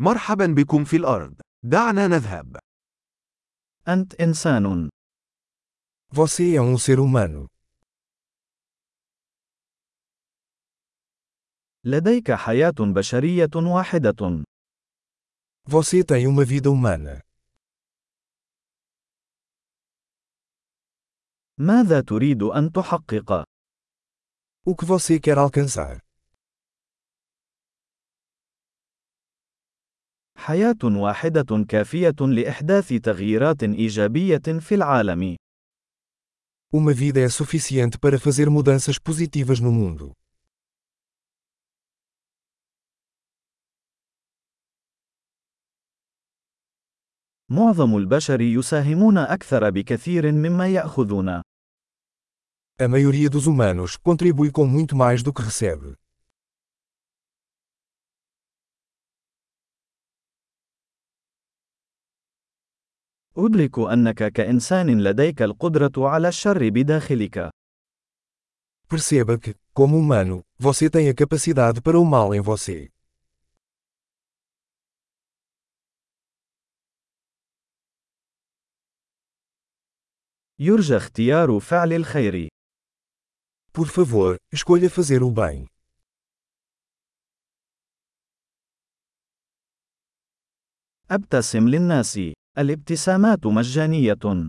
مرحبا بكم في الأرض. دعنا نذهب. أنت إنسان. Você é um ser humano. لديك حياة بشرية واحدة. Você tem uma vida humana. ماذا تريد أن تحقق؟ O que você quer alcançar? حياة واحدة كافية لإحداث تغييرات إيجابية في العالم. Uma vida é suficiente para fazer mudanças positivas no mundo. معظم البشر يساهمون أكثر بكثير مما يأخذون. A maioria dos humanos contribui com muito mais do que recebe. أدرك أنك كإنسان لديك القدرة على الشر بداخلك. Perceba que, como humano, você tem a capacidade para o mal em você. يرجى اختيار فعل الخير. Por favor, escolha fazer o bem. أبتسم للناس. الابتسامات مجانية.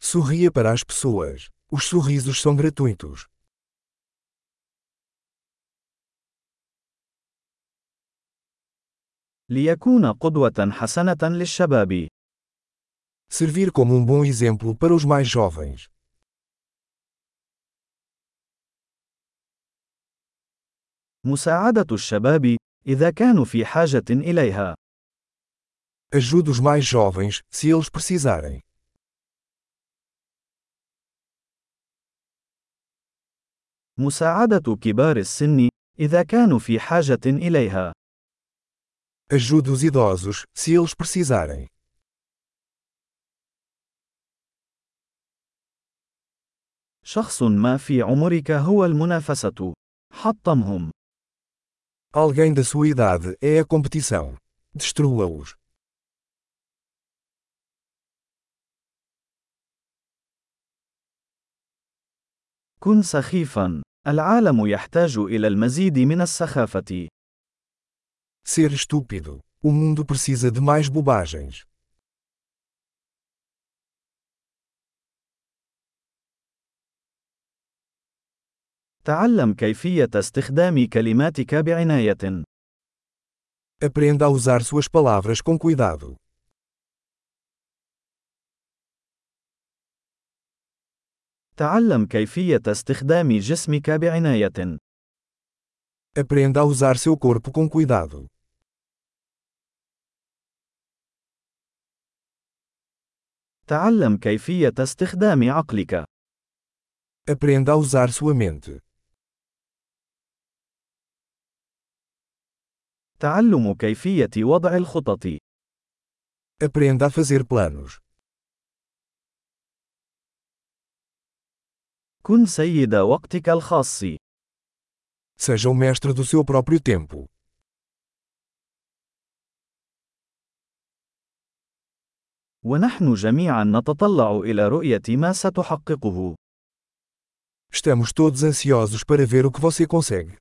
Sorria para as pessoas. Os sorrisos são gratuitos. ليكون قدوة حسنة للشباب. Servir como um bom exemplo para os mais jovens. مساعدة الشباب إذا كانوا في حاجة إليها. Ajude os mais jovens, se eles precisarem. مساعدة كبار السن إذا كانوا في حاجة إليها. Ajude os idosos, se eles precisarem. شخص ما في عمرك هو المنافسة. حطمهم. Alguém da sua idade é a competição. Destrua-os. كن سخيفا. العالم يحتاج إلى المزيد من السخافة. Ser estúpido. O mundo precisa de mais bobagens. تعلم كيفية استخدام كلماتك بعناية. Aprenda a usar suas palavras com cuidado. تعلم كيفية استخدام جسمك بعناية. Aprenda a usar seu corpo com cuidado. تعلم كيفية استخدام عقلك. Aprenda a usar sua mente. تعلم كيفية وضع الخطط. Aprenda a fazer planos. كن سيد وقتك الخاص. Seja o mestre do seu próprio tempo. ونحن جميعا نتطلع إلى رؤية ما ستحققه. Estamos todos ansiosos para ver o que você consegue.